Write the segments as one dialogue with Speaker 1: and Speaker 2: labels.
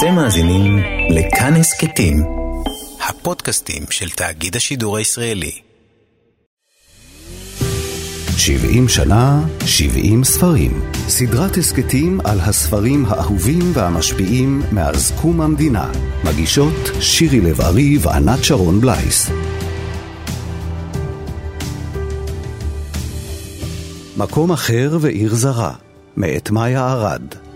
Speaker 1: אתם מאזינים לכאן הסכתים, הפודקאסטים של תאגיד השידור הישראלי.
Speaker 2: 70 שנה, 70 ספרים. סדרת הסכתים על הספרים האהובים והמשפיעים מאז קום המדינה. מגישות שירי לב-ארי וענת שרון בלייס. מקום אחר ועיר זרה, מאת מאיה ארד.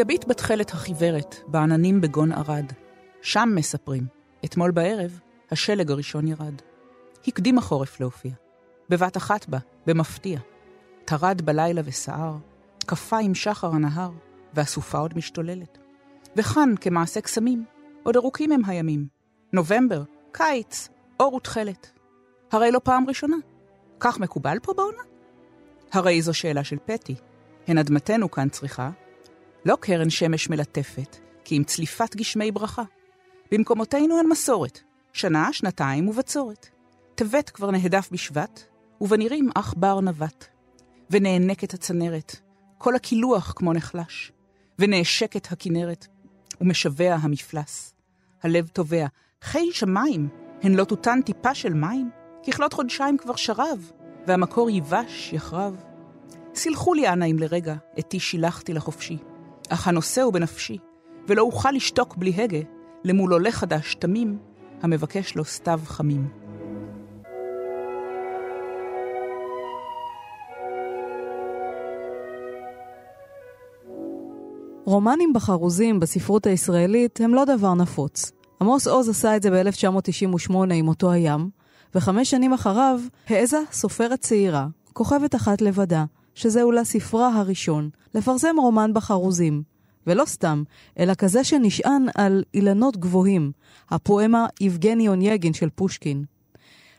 Speaker 3: יביט בתכלת החיוורת, בעננים בגון ערד. שם מספרים, אתמול בערב, השלג הראשון ירד. הקדים החורף להופיע. בבת אחת בה, במפתיע. טרד בלילה וסער, קפא עם שחר הנהר, והסופה עוד משתוללת. וכאן, כמעשה קסמים, עוד ארוכים הם הימים. נובמבר, קיץ, אור ותכלת. הרי לא פעם ראשונה. כך מקובל פה בעונה? הרי זו שאלה של פטי. הן אדמתנו כאן צריכה, לא קרן שמש מלטפת, כי עם צליפת גשמי ברכה. במקומותינו אין מסורת, שנה, שנתיים ובצורת. טבת כבר נהדף בשבט, ובנירים אך בר נווט. ונאנקת הצנרת, כל הקילוח כמו נחלש. ונעשקת הכנרת, ומשווע המפלס. הלב תובע, חי שמיים, הן לא תותן טיפה של מים? ככלות חודשיים כבר שרב, והמקור ייבש, יחרב. סלחו לי אנא אם לרגע, אתי שילחתי לחופשי. אך הנושא הוא בנפשי, ולא אוכל לשתוק בלי הגה למול עולה חדש תמים, המבקש לו סתיו חמים.
Speaker 4: רומנים בחרוזים בספרות הישראלית הם לא דבר נפוץ. עמוס עוז עשה את זה ב-1998 עם אותו הים, וחמש שנים אחריו העזה סופרת צעירה, כוכבת אחת לבדה, שזהו לה ספרה הראשון, לפרסם רומן בחרוזים. ולא סתם, אלא כזה שנשען על אילנות גבוהים, הפואמה יבגני אונייגין של פושקין.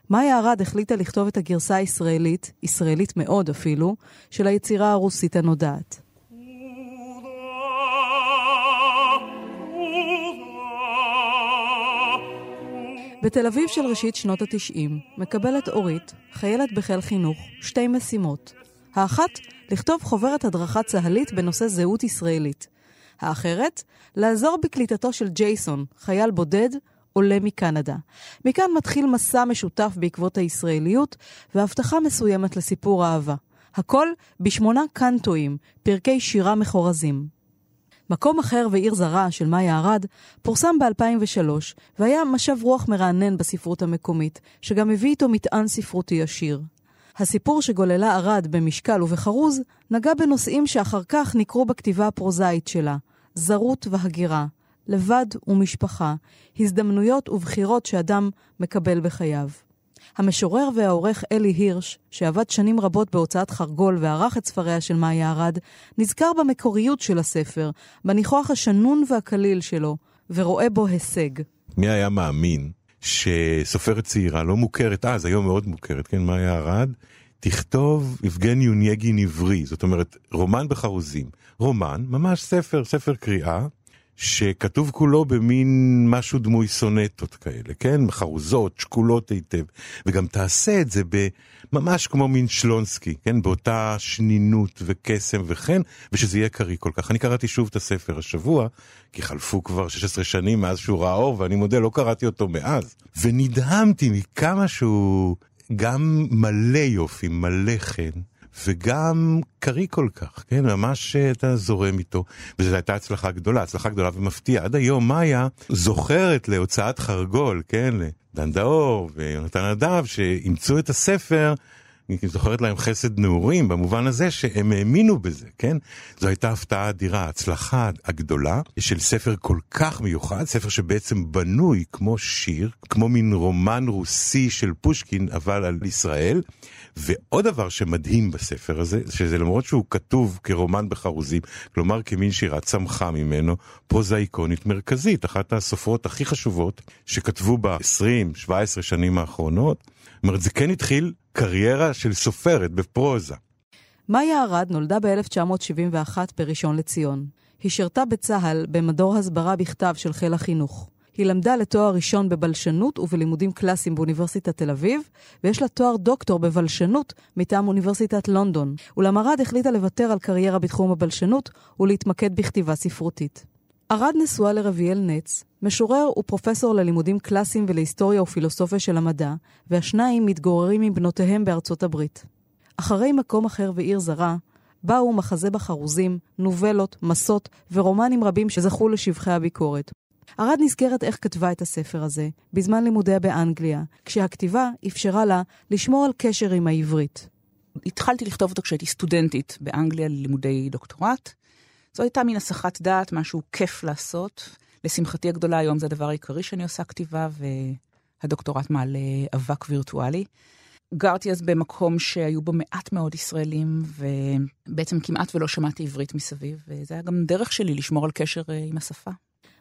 Speaker 4: מאיה ארד החליטה לכתוב את הגרסה הישראלית, ישראלית מאוד אפילו, של היצירה הרוסית הנודעת. בתל אביב של ראשית שנות התשעים מקבלת אורית, חיילת בחיל חינוך, שתי משימות. האחת, לכתוב חוברת הדרכה צה"לית בנושא זהות ישראלית. האחרת, לעזור בקליטתו של ג'ייסון, חייל בודד, עולה מקנדה. מכאן מתחיל מסע משותף בעקבות הישראליות והבטחה מסוימת לסיפור אהבה. הכל בשמונה קנטואים, פרקי שירה מחורזים. מקום אחר ועיר זרה של מאיה ארד פורסם ב-2003 והיה משב רוח מרענן בספרות המקומית, שגם הביא איתו מטען ספרותי עשיר. הסיפור שגוללה ארד במשקל ובחרוז נגע בנושאים שאחר כך נקרו בכתיבה הפרוזאית שלה, זרות והגירה, לבד ומשפחה, הזדמנויות ובחירות שאדם מקבל בחייו. המשורר והעורך אלי הירש, שעבד שנים רבות בהוצאת חרגול וערך את ספריה של מאיה ארד, נזכר במקוריות של הספר, בניחוח השנון והקליל שלו, ורואה בו הישג.
Speaker 5: מי היה מאמין שסופרת צעירה, לא מוכרת אז, היום מאוד מוכרת, כן, מאיה ארד, תכתוב יבגני יונייגין עברי, זאת אומרת, רומן בחרוזים. רומן, ממש ספר, ספר קריאה, שכתוב כולו במין משהו דמוי סונטות כאלה, כן? חרוזות, שקולות היטב. וגם תעשה את זה ממש כמו מין שלונסקי, כן? באותה שנינות וקסם וכן, ושזה יהיה קריא כל כך. אני קראתי שוב את הספר השבוע, כי חלפו כבר 16 שנים מאז שהוא ראה אור, ואני מודה, לא קראתי אותו מאז. ונדהמתי מכמה שהוא גם מלא יופי, מלא חן. וגם קריא כל כך, כן? ממש אה, אתה זורם איתו. וזו הייתה הצלחה גדולה, הצלחה גדולה ומפתיעה. עד היום מאיה זוכרת להוצאת חרגול, כן? לדן דאור ויונתן נדב, שאימצו את הספר זוכרת להם חסד נעורים במובן הזה שהם האמינו בזה, כן? זו הייתה הפתעה אדירה, ההצלחה הגדולה של ספר כל כך מיוחד, ספר שבעצם בנוי כמו שיר, כמו מין רומן רוסי של פושקין, אבל על ישראל. ועוד דבר שמדהים בספר הזה, שזה למרות שהוא כתוב כרומן בחרוזים, כלומר כמין שירה צמחה ממנו, פוזה איקונית מרכזית, אחת הסופרות הכי חשובות שכתבו ב-20-17 שנים האחרונות. אומרת, זה כן התחיל קריירה של סופרת בפרוזה.
Speaker 4: מאיה ארד נולדה ב-1971 בראשון לציון. היא שירתה בצה"ל במדור הסברה בכתב של חיל החינוך. היא למדה לתואר ראשון בבלשנות ובלימודים קלאסיים באוניברסיטת תל אביב, ויש לה תואר דוקטור בבלשנות מטעם אוניברסיטת לונדון. אולם ארד החליטה לוותר על קריירה בתחום הבלשנות ולהתמקד בכתיבה ספרותית. ארד נשואה לרביאל נץ, משורר ופרופסור ללימודים קלאסיים ולהיסטוריה ופילוסופיה של המדע, והשניים מתגוררים עם בנותיהם בארצות הברית. אחרי מקום אחר ועיר זרה, באו מחזה בחרוזים, נובלות, מסות ורומנים רבים שזכו לשבחי הביקורת. ארד נזכרת איך כתבה את הספר הזה, בזמן לימודיה באנגליה, כשהכתיבה אפשרה לה לשמור על קשר עם העברית.
Speaker 3: התחלתי לכתוב אותו כשהייתי סטודנטית באנגליה ללימודי דוקטורט. זו הייתה מין הסחת דעת, משהו כיף לעשות. לשמחתי הגדולה היום זה הדבר העיקרי שאני עושה כתיבה, והדוקטורט מעלה אבק וירטואלי. גרתי אז במקום שהיו בו מעט מאוד ישראלים, ובעצם כמעט ולא שמעתי עברית מסביב, וזה היה גם דרך שלי לשמור על קשר אה, עם השפה.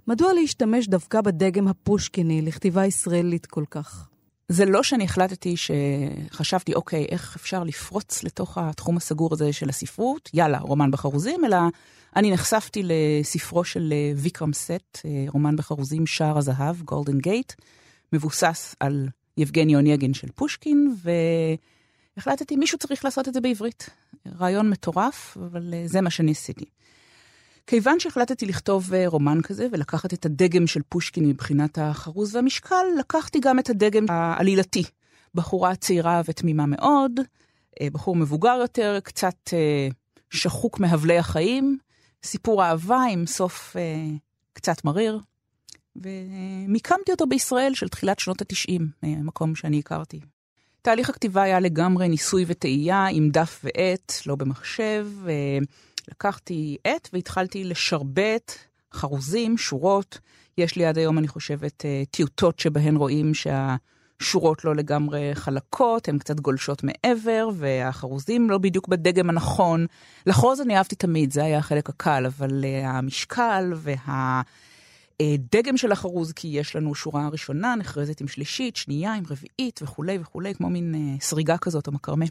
Speaker 4: מדוע להשתמש דווקא בדגם הפושקיני לכתיבה ישראלית כל כך?
Speaker 3: זה לא שאני החלטתי שחשבתי, אוקיי, איך אפשר לפרוץ לתוך התחום הסגור הזה של הספרות, יאללה, רומן בחרוזים, אלא אני נחשפתי לספרו של אה, ויקרם סט, אה, רומן בחרוזים, שער הזהב, גולדן גייט, מבוסס על יבגני אונייגין של פושקין, והחלטתי, מישהו צריך לעשות את זה בעברית. רעיון מטורף, אבל אה, זה מה שאני עשיתי. כיוון שהחלטתי לכתוב רומן כזה ולקחת את הדגם של פושקין מבחינת החרוז והמשקל, לקחתי גם את הדגם העלילתי. בחורה צעירה ותמימה מאוד, בחור מבוגר יותר, קצת שחוק מהבלי החיים, סיפור אהבה עם סוף אה, קצת מריר, ומיקמתי אותו בישראל של תחילת שנות ה-90, מקום שאני הכרתי. תהליך הכתיבה היה לגמרי ניסוי וטעייה עם דף ועט, לא במחשב. אה, לקחתי עט והתחלתי לשרבט חרוזים, שורות. יש לי עד היום, אני חושבת, אה, טיוטות שבהן רואים שה... שורות לא לגמרי חלקות, הן קצת גולשות מעבר, והחרוזים לא בדיוק בדגם הנכון. לחרוז אני אהבתי תמיד, זה היה החלק הקל, אבל uh, המשקל והדגם של החרוז, כי יש לנו שורה ראשונה, נחרזת עם שלישית, שנייה, עם רביעית וכולי וכולי, כמו מין uh, סריגה כזאת או מקרמה.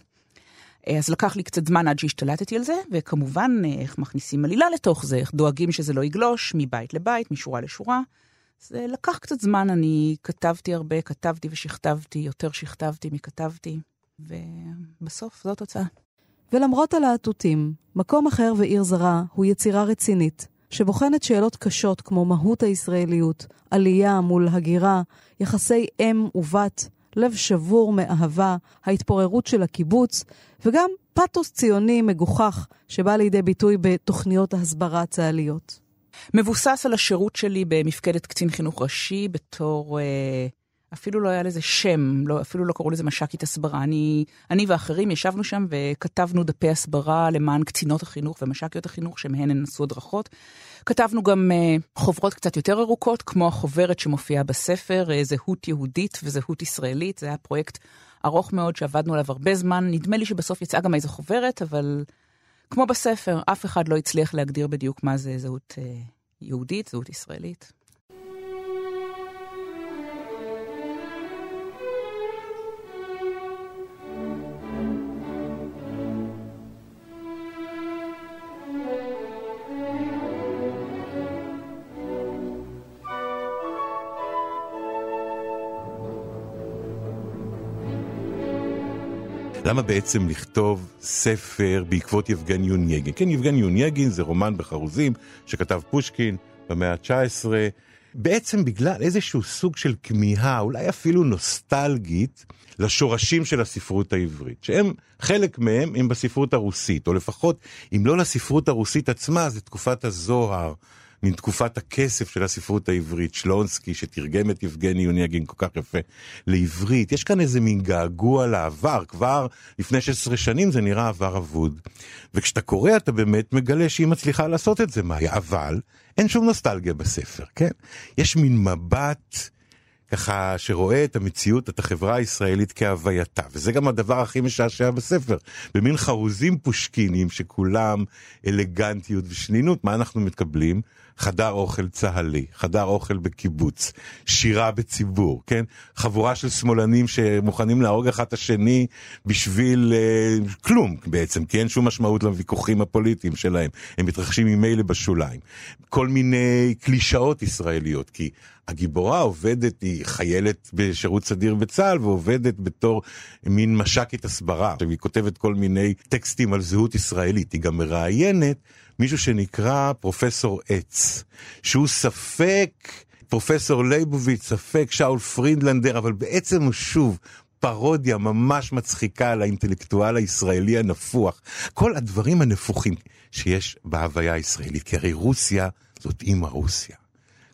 Speaker 3: Uh, אז לקח לי קצת זמן עד שהשתלטתי על זה, וכמובן, uh, איך מכניסים עלילה לתוך זה, איך דואגים שזה לא יגלוש מבית לבית, משורה לשורה. זה לקח קצת זמן, אני כתבתי הרבה, כתבתי ושכתבתי, יותר שכתבתי מכתבתי, ובסוף זו התוצאה.
Speaker 4: ולמרות הלהטוטים, מקום אחר ועיר זרה הוא יצירה רצינית, שבוחנת שאלות קשות כמו מהות הישראליות, עלייה מול הגירה, יחסי אם ובת, לב שבור מאהבה, ההתפוררות של הקיבוץ, וגם פתוס ציוני מגוחך שבא לידי ביטוי בתוכניות ההסברה הצה"ליות.
Speaker 3: מבוסס על השירות שלי במפקדת קצין חינוך ראשי בתור, אה, אפילו לא היה לזה שם, לא, אפילו לא קראו לזה מש"קית הסברה. אני, אני ואחרים ישבנו שם וכתבנו דפי הסברה למען קצינות החינוך ומש"קיות החינוך, שמהן הן עשו הדרכות. כתבנו גם אה, חוברות קצת יותר ארוכות, כמו החוברת שמופיעה בספר, אה, זהות יהודית וזהות ישראלית. זה היה פרויקט ארוך מאוד שעבדנו עליו הרבה זמן. נדמה לי שבסוף יצאה גם איזו חוברת, אבל... כמו בספר, אף אחד לא הצליח להגדיר בדיוק מה זה זהות אה, יהודית, זהות ישראלית.
Speaker 5: למה בעצם לכתוב ספר בעקבות יבגני יונייגין? כן, יבגני יונייגין זה רומן בחרוזים שכתב פושקין במאה ה-19, בעצם בגלל איזשהו סוג של כמיהה, אולי אפילו נוסטלגית, לשורשים של הספרות העברית, שהם, חלק מהם הם בספרות הרוסית, או לפחות, אם לא לספרות הרוסית עצמה, זה תקופת הזוהר. מן תקופת הכסף של הספרות העברית, שלונסקי שתרגם את יבגני יוניאגין כל כך יפה לעברית, יש כאן איזה מין געגוע לעבר, כבר לפני 16 שנים זה נראה עבר אבוד. וכשאתה קורא אתה באמת מגלה שהיא מצליחה לעשות את זה, מאיה, אבל אין שום נוסטלגיה בספר, כן? יש מין מבט... ככה שרואה את המציאות, את החברה הישראלית כהווייתה, וזה גם הדבר הכי משעשע בספר, במין חרוזים פושקיניים שכולם אלגנטיות ושנינות, מה אנחנו מקבלים? חדר אוכל צה"לי, חדר אוכל בקיבוץ, שירה בציבור, כן? חבורה של שמאלנים שמוכנים להרוג אחד את השני בשביל אה, כלום בעצם, כי אין שום משמעות לוויכוחים הפוליטיים שלהם, הם מתרחשים ממילא בשוליים. כל מיני קלישאות ישראליות, כי הגיבורה עובדת, היא חיילת בשירות סדיר בצה"ל ועובדת בתור מין מש"קית הסברה. היא כותבת כל מיני טקסטים על זהות ישראלית, היא גם מראיינת מישהו שנקרא פרופסור עץ, שהוא ספק פרופסור ליבוביץ', ספק שאול פרידלנדר, אבל בעצם הוא שוב פרודיה ממש מצחיקה על האינטלקטואל הישראלי הנפוח. כל הדברים הנפוחים שיש בהוויה הישראלית, כי הרי רוסיה זאת אימא רוסיה.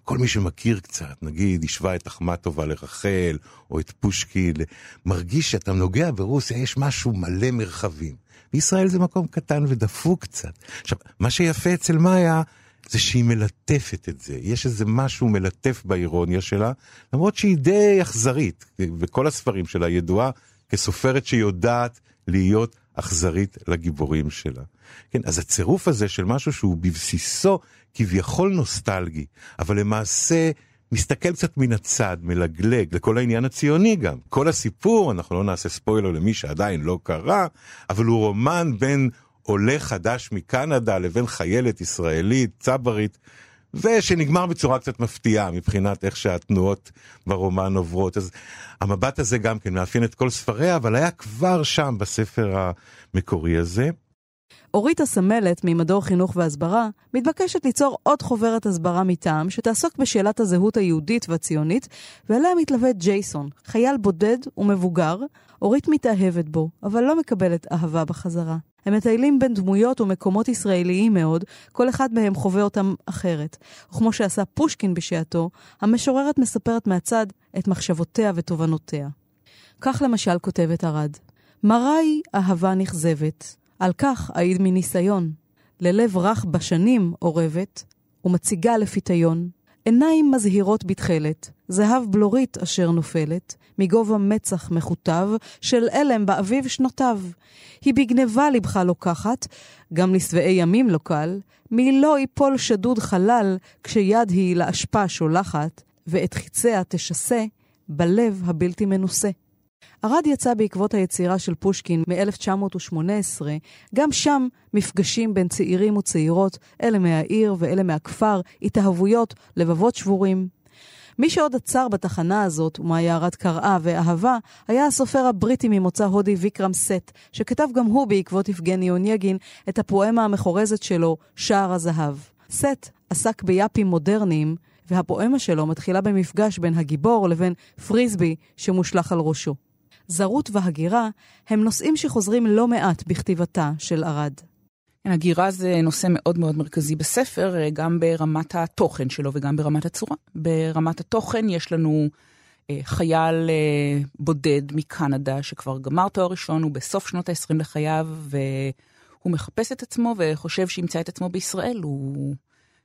Speaker 5: כל מי שמכיר קצת, נגיד, השווה את אחמטובה לרחל, או את פושקין, מרגיש שאתה נוגע ברוסיה, יש משהו מלא מרחבים. בישראל זה מקום קטן ודפוק קצת. עכשיו, מה שיפה אצל מאיה, זה שהיא מלטפת את זה. יש איזה משהו מלטף באירוניה שלה, למרות שהיא די אכזרית, וכל הספרים שלה ידועה כסופרת שיודעת להיות אכזרית לגיבורים שלה. כן, אז הצירוף הזה של משהו שהוא בבסיסו כביכול נוסטלגי, אבל למעשה מסתכל קצת מן הצד, מלגלג, לכל העניין הציוני גם. כל הסיפור, אנחנו לא נעשה ספוילר למי שעדיין לא קרא, אבל הוא רומן בין עולה חדש מקנדה לבין חיילת ישראלית, צברית, ושנגמר בצורה קצת מפתיעה מבחינת איך שהתנועות ברומן עוברות. אז המבט הזה גם כן מאפיין את כל ספריה, אבל היה כבר שם בספר המקורי הזה.
Speaker 4: אורית הסמלת ממדור חינוך והסברה מתבקשת ליצור עוד חוברת הסברה מטעם שתעסוק בשאלת הזהות היהודית והציונית, ואליה מתלווה ג'ייסון, חייל בודד ומבוגר. אורית מתאהבת בו, אבל לא מקבלת אהבה בחזרה. הם מטיילים בין דמויות ומקומות ישראליים מאוד, כל אחד מהם חווה אותם אחרת. וכמו שעשה פושקין בשעתו, המשוררת מספרת מהצד את מחשבותיה ותובנותיה. כך למשל כותבת ארד: מרה היא אהבה נכזבת, על כך אעיד מניסיון. ללב רך בשנים אורבת, ומציגה לפיתיון. עיניים מזהירות בתכלת, זהב בלורית אשר נופלת, מגובה מצח מכותב, של אלם באביב שנותיו. היא בגנבה לבך לוקחת, גם לשבעי ימים לא קל, מי לא יפול שדוד חלל, כשיד היא לאשפה שולחת, ואת חיציה תשסה, בלב הבלתי מנוסה. ארד יצא בעקבות היצירה של פושקין מ-1918, גם שם מפגשים בין צעירים וצעירות, אלה מהעיר ואלה מהכפר, התאהבויות, לבבות שבורים. מי שעוד עצר בתחנה הזאת, ומה יערת קראה ואהבה, היה הסופר הבריטי ממוצא הודי ויקרם סט, שכתב גם הוא בעקבות יבגני אונייגין את הפואמה המחורזת שלו, שער הזהב. סט עסק ביאפים מודרניים, והפואמה שלו מתחילה במפגש בין הגיבור לבין פריסבי שמושלך על ראשו. זרות והגירה הם נושאים שחוזרים לא מעט בכתיבתה של ארד.
Speaker 3: כן, הגירה זה נושא מאוד מאוד מרכזי בספר, אה, גם ברמת התוכן שלו וגם ברמת הצורה. ברמת התוכן יש לנו אה, חייל אה, בודד מקנדה שכבר גמר תואר ראשון, הוא בסוף שנות ה-20 לחייו, והוא מחפש את עצמו וחושב שימצא את עצמו בישראל. הוא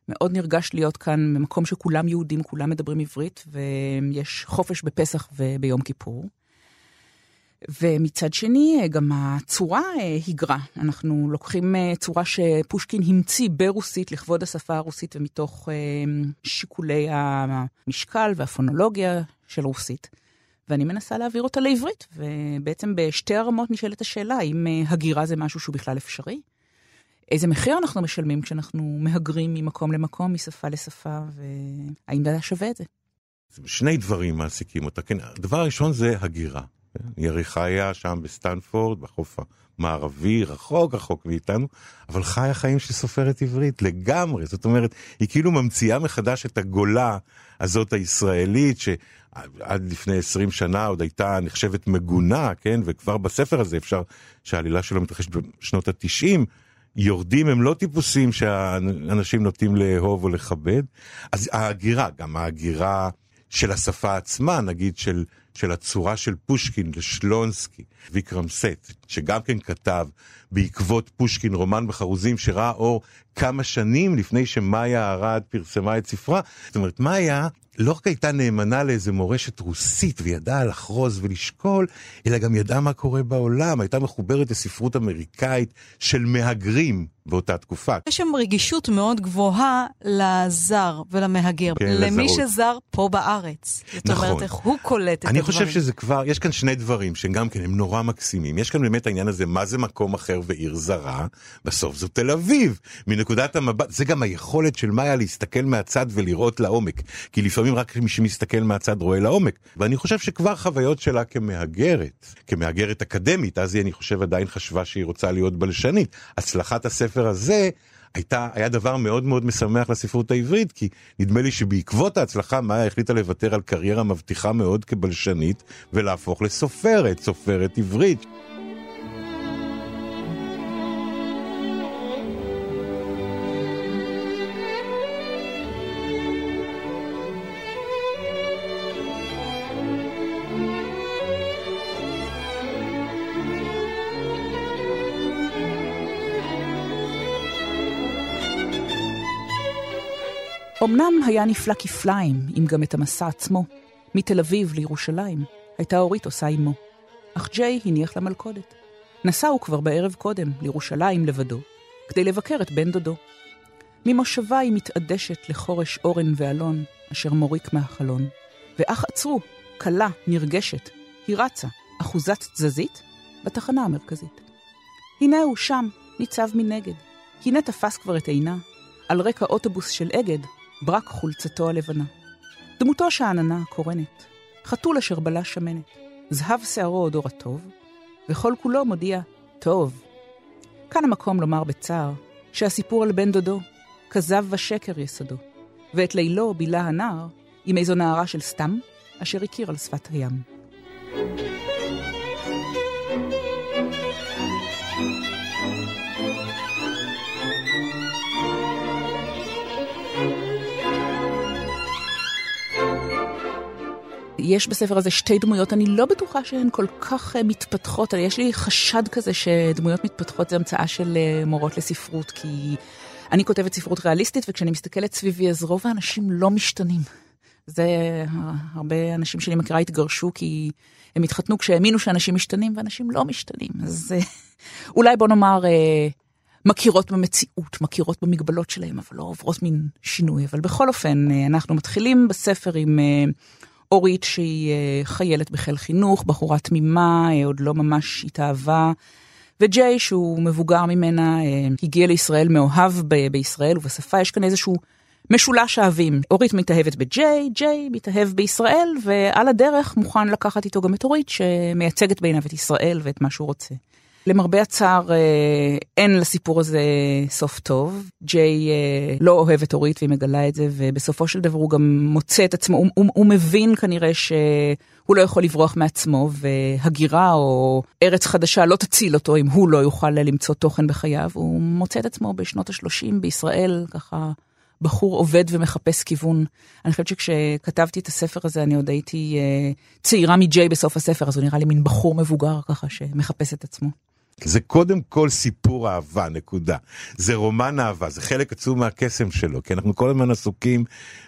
Speaker 3: מאוד נרגש להיות כאן במקום שכולם יהודים, כולם מדברים עברית, ויש חופש בפסח וביום כיפור. ומצד שני, גם הצורה אה, היגרה. אנחנו לוקחים אה, צורה שפושקין המציא ברוסית לכבוד השפה הרוסית ומתוך אה, שיקולי המשקל והפונולוגיה של רוסית. ואני מנסה להעביר אותה לעברית, ובעצם בשתי הרמות נשאלת השאלה, האם הגירה זה משהו שהוא בכלל אפשרי? איזה מחיר אנחנו משלמים כשאנחנו מהגרים ממקום למקום, משפה לשפה, והאם זה שווה את זה?
Speaker 5: שני דברים מעסיקים אותה. כן, הדבר הראשון זה הגירה. ירי חיה שם בסטנפורד, בחוף המערבי, רחוק רחוק מאיתנו, אבל חיה חיים של סופרת עברית לגמרי. זאת אומרת, היא כאילו ממציאה מחדש את הגולה הזאת הישראלית, שעד לפני 20 שנה עוד הייתה נחשבת מגונה, כן? וכבר בספר הזה אפשר שהעלילה שלו מתרחשת בשנות התשעים. יורדים הם לא טיפוסים שאנשים נוטים לאהוב או לכבד. אז ההגירה, גם ההגירה של השפה עצמה, נגיד של, של הצורה של פושקין לשלונסקי, ויקרם סט, שגם כן כתב בעקבות פושקין רומן בחרוזים שראה אור כמה שנים לפני שמאיה ארד פרסמה את ספרה. זאת אומרת, מאיה לא רק הייתה נאמנה לאיזה מורשת רוסית וידעה לחרוז ולשקול, אלא גם ידעה מה קורה בעולם, הייתה מחוברת לספרות אמריקאית של מהגרים באותה תקופה.
Speaker 4: יש שם רגישות מאוד גבוהה לזר ולמהגר,
Speaker 5: כן,
Speaker 4: למי
Speaker 5: לזרות.
Speaker 4: שזר פה בארץ. זאת
Speaker 5: נכון.
Speaker 4: אומרת, איך הוא קולט את
Speaker 5: אני
Speaker 4: הדברים.
Speaker 5: חושב שזה כבר, יש כאן שני דברים שהם גם כן, הם נורא מקסימים. יש כאן באמת העניין הזה, מה זה מקום אחר ועיר זרה? בסוף זו תל אביב. מנקודת המבט, זה גם היכולת של מאיה להסתכל מהצד ולראות לעומק. כי לפעמים רק מי שמסתכל מהצד רואה לעומק. ואני חושב שכבר חוויות שלה כמהגרת, כמהגרת אקדמית, אז היא, אני חושב, עדיין חשבה שהיא רוצה להיות בלשנית. הצלחת הספר הזה, הייתה, היה דבר מאוד מאוד משמח לספרות העברית, כי נדמה לי שבעקבות ההצלחה מאיה החליטה לוותר על קריירה מבטיחה מאוד כבלשנית, ולהפוך לסופרת, סופרת עברית.
Speaker 3: אמנם היה נפלא כפליים, אם גם את המסע עצמו. מתל אביב לירושלים, הייתה אורית עושה עמו. אך ג'יי הניח למלכודת. נסעו כבר בערב קודם, לירושלים לבדו, כדי לבקר את בן דודו. ממושבה היא מתעדשת לחורש אורן ואלון, אשר מוריק מהחלון. ואך עצרו, כלה, נרגשת, היא רצה, אחוזת תזזית, בתחנה המרכזית. הנה הוא שם, ניצב מנגד. הנה תפס כבר את עינה, על רקע אוטובוס של אגד, ברק חולצתו הלבנה. דמותו שאננה קורנת, חתול אשר בלה שמנת, זהב שערו עוד אור הטוב, וכל כולו מודיע, טוב. כאן המקום לומר בצער, שהסיפור על בן דודו, כזב ושקר יסודו, ואת לילו בילה הנער עם איזו נערה של סתם, אשר הכיר על שפת הים. יש בספר הזה שתי דמויות, אני לא בטוחה שהן כל כך אה, מתפתחות, יש לי חשד כזה שדמויות מתפתחות זה המצאה של אה, מורות לספרות, כי אני כותבת ספרות ריאליסטית, וכשאני מסתכלת סביבי אז רוב האנשים לא משתנים. זה, אה, הרבה אנשים שאני מכירה התגרשו כי הם התחתנו כשהאמינו שאנשים משתנים, ואנשים לא משתנים. אז אולי בוא נאמר... מכירות במציאות, מכירות במגבלות שלהם, אבל לא עוברות מין שינוי. אבל בכל אופן, אנחנו מתחילים בספר עם אורית שהיא אה, חיילת בחיל חינוך, בחורה תמימה, אה, עוד לא ממש התאהבה. וג'יי, שהוא מבוגר ממנה, אה, הגיע לישראל מאוהב ב- בישראל ובשפה, יש כאן איזשהו משולש אהבים. אורית מתאהבת בג'יי, ג'יי מתאהב בישראל, ועל הדרך מוכן לקחת איתו גם את אורית, שמייצגת בעיניו את ישראל ואת מה שהוא רוצה. למרבה הצער, אה, אין לסיפור הזה סוף טוב. ג'יי אה, לא אוהב את אורית והיא מגלה את זה, ובסופו של דבר הוא גם מוצא את עצמו, הוא, הוא, הוא מבין כנראה שהוא לא יכול לברוח מעצמו, והגירה או ארץ חדשה לא תציל אותו אם הוא לא יוכל למצוא תוכן בחייו. הוא מוצא את עצמו בשנות ה-30 בישראל, ככה בחור עובד ומחפש כיוון. אני חושבת שכשכתבתי את הספר הזה, אני עוד הייתי אה, צעירה מג'יי בסוף הספר, אז הוא נראה לי מין בחור מבוגר ככה שמחפש את עצמו.
Speaker 5: זה קודם כל סיפור אהבה, נקודה. זה רומן אהבה, זה חלק עצום מהקסם שלו, כי אנחנו כל הזמן עסוקים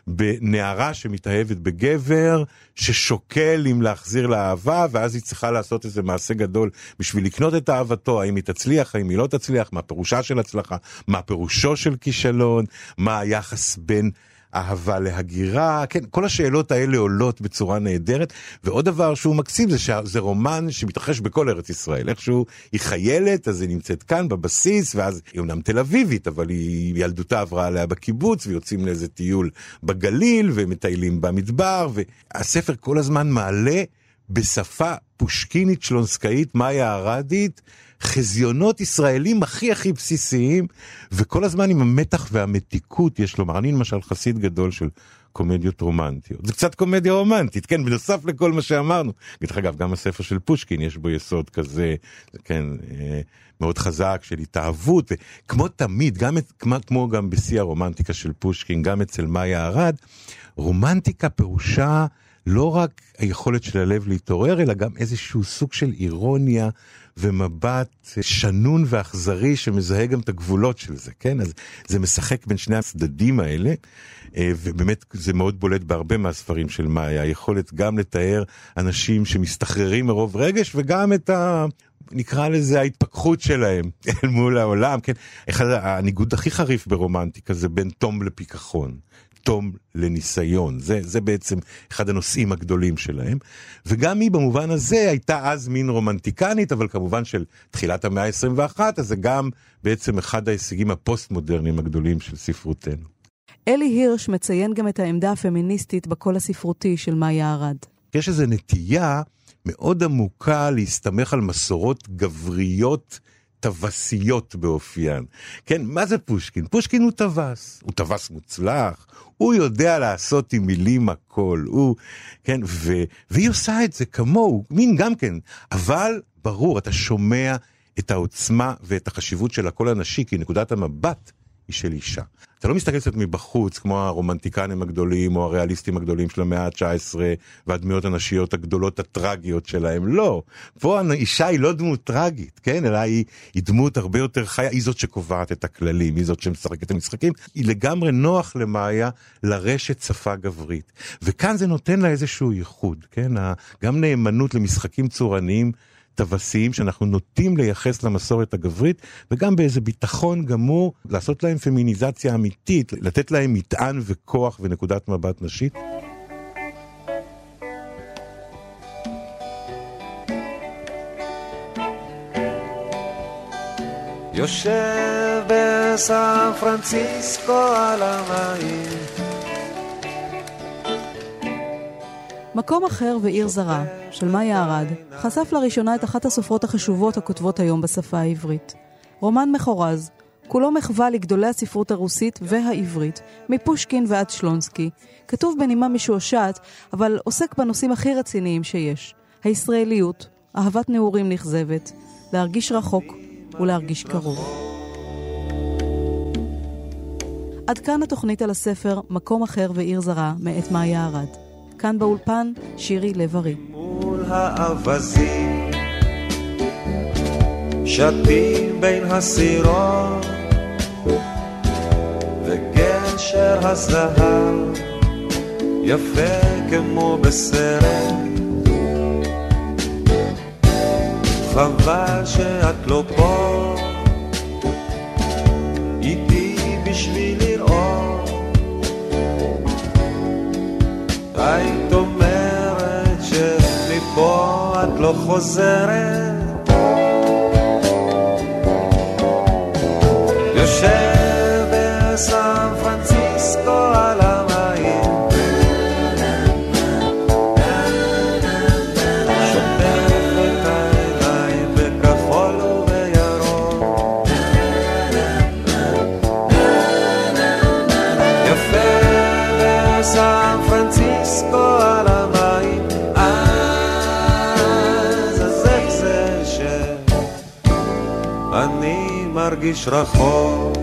Speaker 5: בנערה שמתאהבת בגבר, ששוקל אם להחזיר לאהבה, ואז היא צריכה לעשות איזה מעשה גדול בשביל לקנות את אהבתו, האם היא תצליח, האם היא לא תצליח, מה פירושה של הצלחה, מה פירושו של כישלון, מה היחס בין... אהבה להגירה, כן, כל השאלות האלה עולות בצורה נהדרת. ועוד דבר שהוא מקסים זה שזה רומן שמתרחש בכל ארץ ישראל. איכשהו היא חיילת, אז היא נמצאת כאן בבסיס, ואז היא אומנם תל אביבית, אבל היא ילדותה עברה עליה בקיבוץ, ויוצאים לאיזה טיול בגליל, ומטיילים במדבר, והספר כל הזמן מעלה בשפה פושקינית שלונסקאית, מאיה ארדית, חזיונות ישראלים הכי הכי בסיסיים, וכל הזמן עם המתח והמתיקות, יש לומר. אני למשל חסיד גדול של קומדיות רומנטיות. זה קצת קומדיה רומנטית, כן, בנוסף לכל מה שאמרנו. דרך אגב, גם הספר של פושקין יש בו יסוד כזה, כן, אה, מאוד חזק של התאהבות, וכמו תמיד, גם כמו, כמו גם בשיא הרומנטיקה של פושקין, גם אצל מאיה ארד, רומנטיקה פירושה לא רק היכולת של הלב להתעורר, אלא גם איזשהו סוג של אירוניה ומבט שנון ואכזרי שמזהה גם את הגבולות של זה, כן? אז זה משחק בין שני הצדדים האלה, אה, ובאמת זה מאוד בולט בהרבה מהספרים של מאיה, היכולת גם לתאר אנשים שמסתחררים מרוב רגש וגם את ה... נקרא לזה ההתפכחות שלהם אל מול העולם, כן? אחד הניגוד הכי חריף ברומנטיקה זה בין תום לפיכחון. תום לניסיון. זה, זה בעצם אחד הנושאים הגדולים שלהם. וגם היא במובן הזה הייתה אז מין רומנטיקנית, אבל כמובן של תחילת המאה ה-21, אז זה גם בעצם אחד ההישגים הפוסט-מודרניים הגדולים של ספרותנו.
Speaker 4: אלי הירש מציין גם את העמדה הפמיניסטית בקול הספרותי של מאיה ארד.
Speaker 5: יש איזו נטייה מאוד עמוקה להסתמך על מסורות גבריות טווסיות באופיין. כן, מה זה פושקין? פושקין הוא טווס, הוא טווס מוצלח, הוא יודע לעשות עם מילים הכל, הוא, כן, ו, והיא עושה את זה כמוהו, מין גם כן, אבל ברור, אתה שומע את העוצמה ואת החשיבות של הקול הנשי, כי נקודת המבט היא של אישה. אתה לא מסתכל קצת מבחוץ, כמו הרומנטיקנים הגדולים או הריאליסטים הגדולים של המאה ה-19 והדמויות הנשיות הגדולות הטרגיות שלהם, לא. פה האישה היא לא דמות טרגית, כן? אלא היא, היא דמות הרבה יותר חיה, היא זאת שקובעת את הכללים, היא זאת שמשחקת את המשחקים. היא לגמרי נוח למאיה לרשת שפה גברית. וכאן זה נותן לה איזשהו ייחוד, כן? גם נאמנות למשחקים צורניים. טווסיים שאנחנו נוטים לייחס למסורת הגברית, וגם באיזה ביטחון גמור לעשות להם פמיניזציה אמיתית, לתת להם מטען וכוח ונקודת מבט נשית.
Speaker 6: יושב בסן פרנסיסקו על המים
Speaker 4: מקום אחר ועיר זרה, של מאיה ארד, חשף לראשונה את אחת הסופרות החשובות הכותבות היום בשפה העברית. רומן מחורז, כולו מחווה לגדולי הספרות הרוסית והעברית, מפושקין ועד שלונסקי, כתוב בנימה משועשעת, אבל עוסק בנושאים הכי רציניים שיש. הישראליות, אהבת נעורים נכזבת, להרגיש רחוק ולהרגיש קרוב. עד כאן התוכנית על הספר "מקום אחר ועיר זרה" מאת מאיה ארד. כאן באולפן, שירי לב-ארי.
Speaker 6: מול האווזים, שתים בין הסירות, וגשר הזהב, יפה כמו בסרט. חבל שאת לא פה, איתי בשביל לראות. היית אומרת שמפה את לא חוזרת. יושב מרגיש רחוק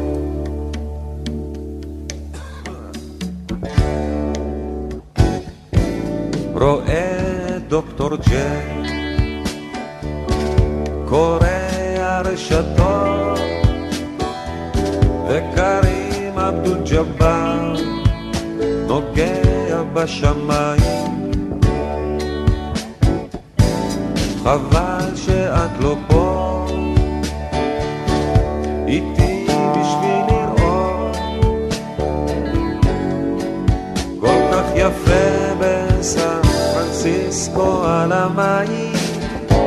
Speaker 6: רואה דוקטור ג'ק קורא הרשתות וקרים עבדול ג'באר נוגע בשמיים. חבל שאת לא פה פרנסיסקו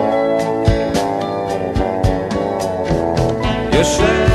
Speaker 6: על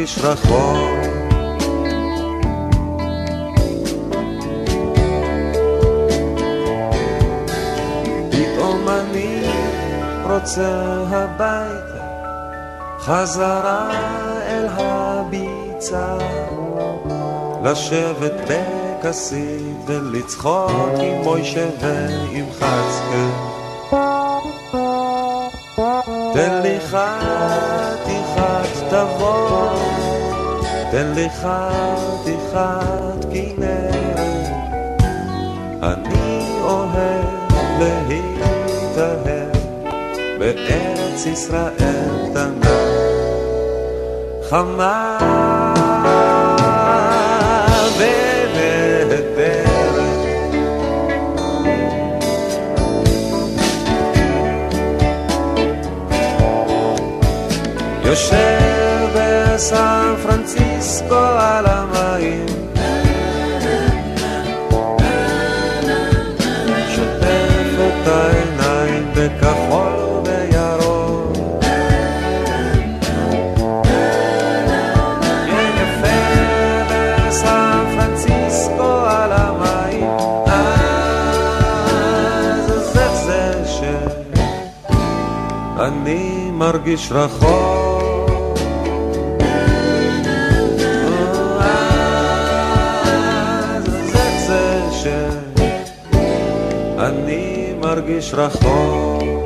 Speaker 6: מרגיש רחוק. פתאום אני רוצה הביתה, חזרה אל הביצה, לשבת בכסית ולצחוק עם מוישה ועם חצקה. תן לי חתיכת תבוא, תן לי חתיכת כנרת, אני אוהב להתאהב בארץ ישראל קטנה, חמה ונהדרת. יושב בסן פרנסיסקו על המים. שוטף את העיניים בכחול וירוק. כן יפה מרגיש רחוק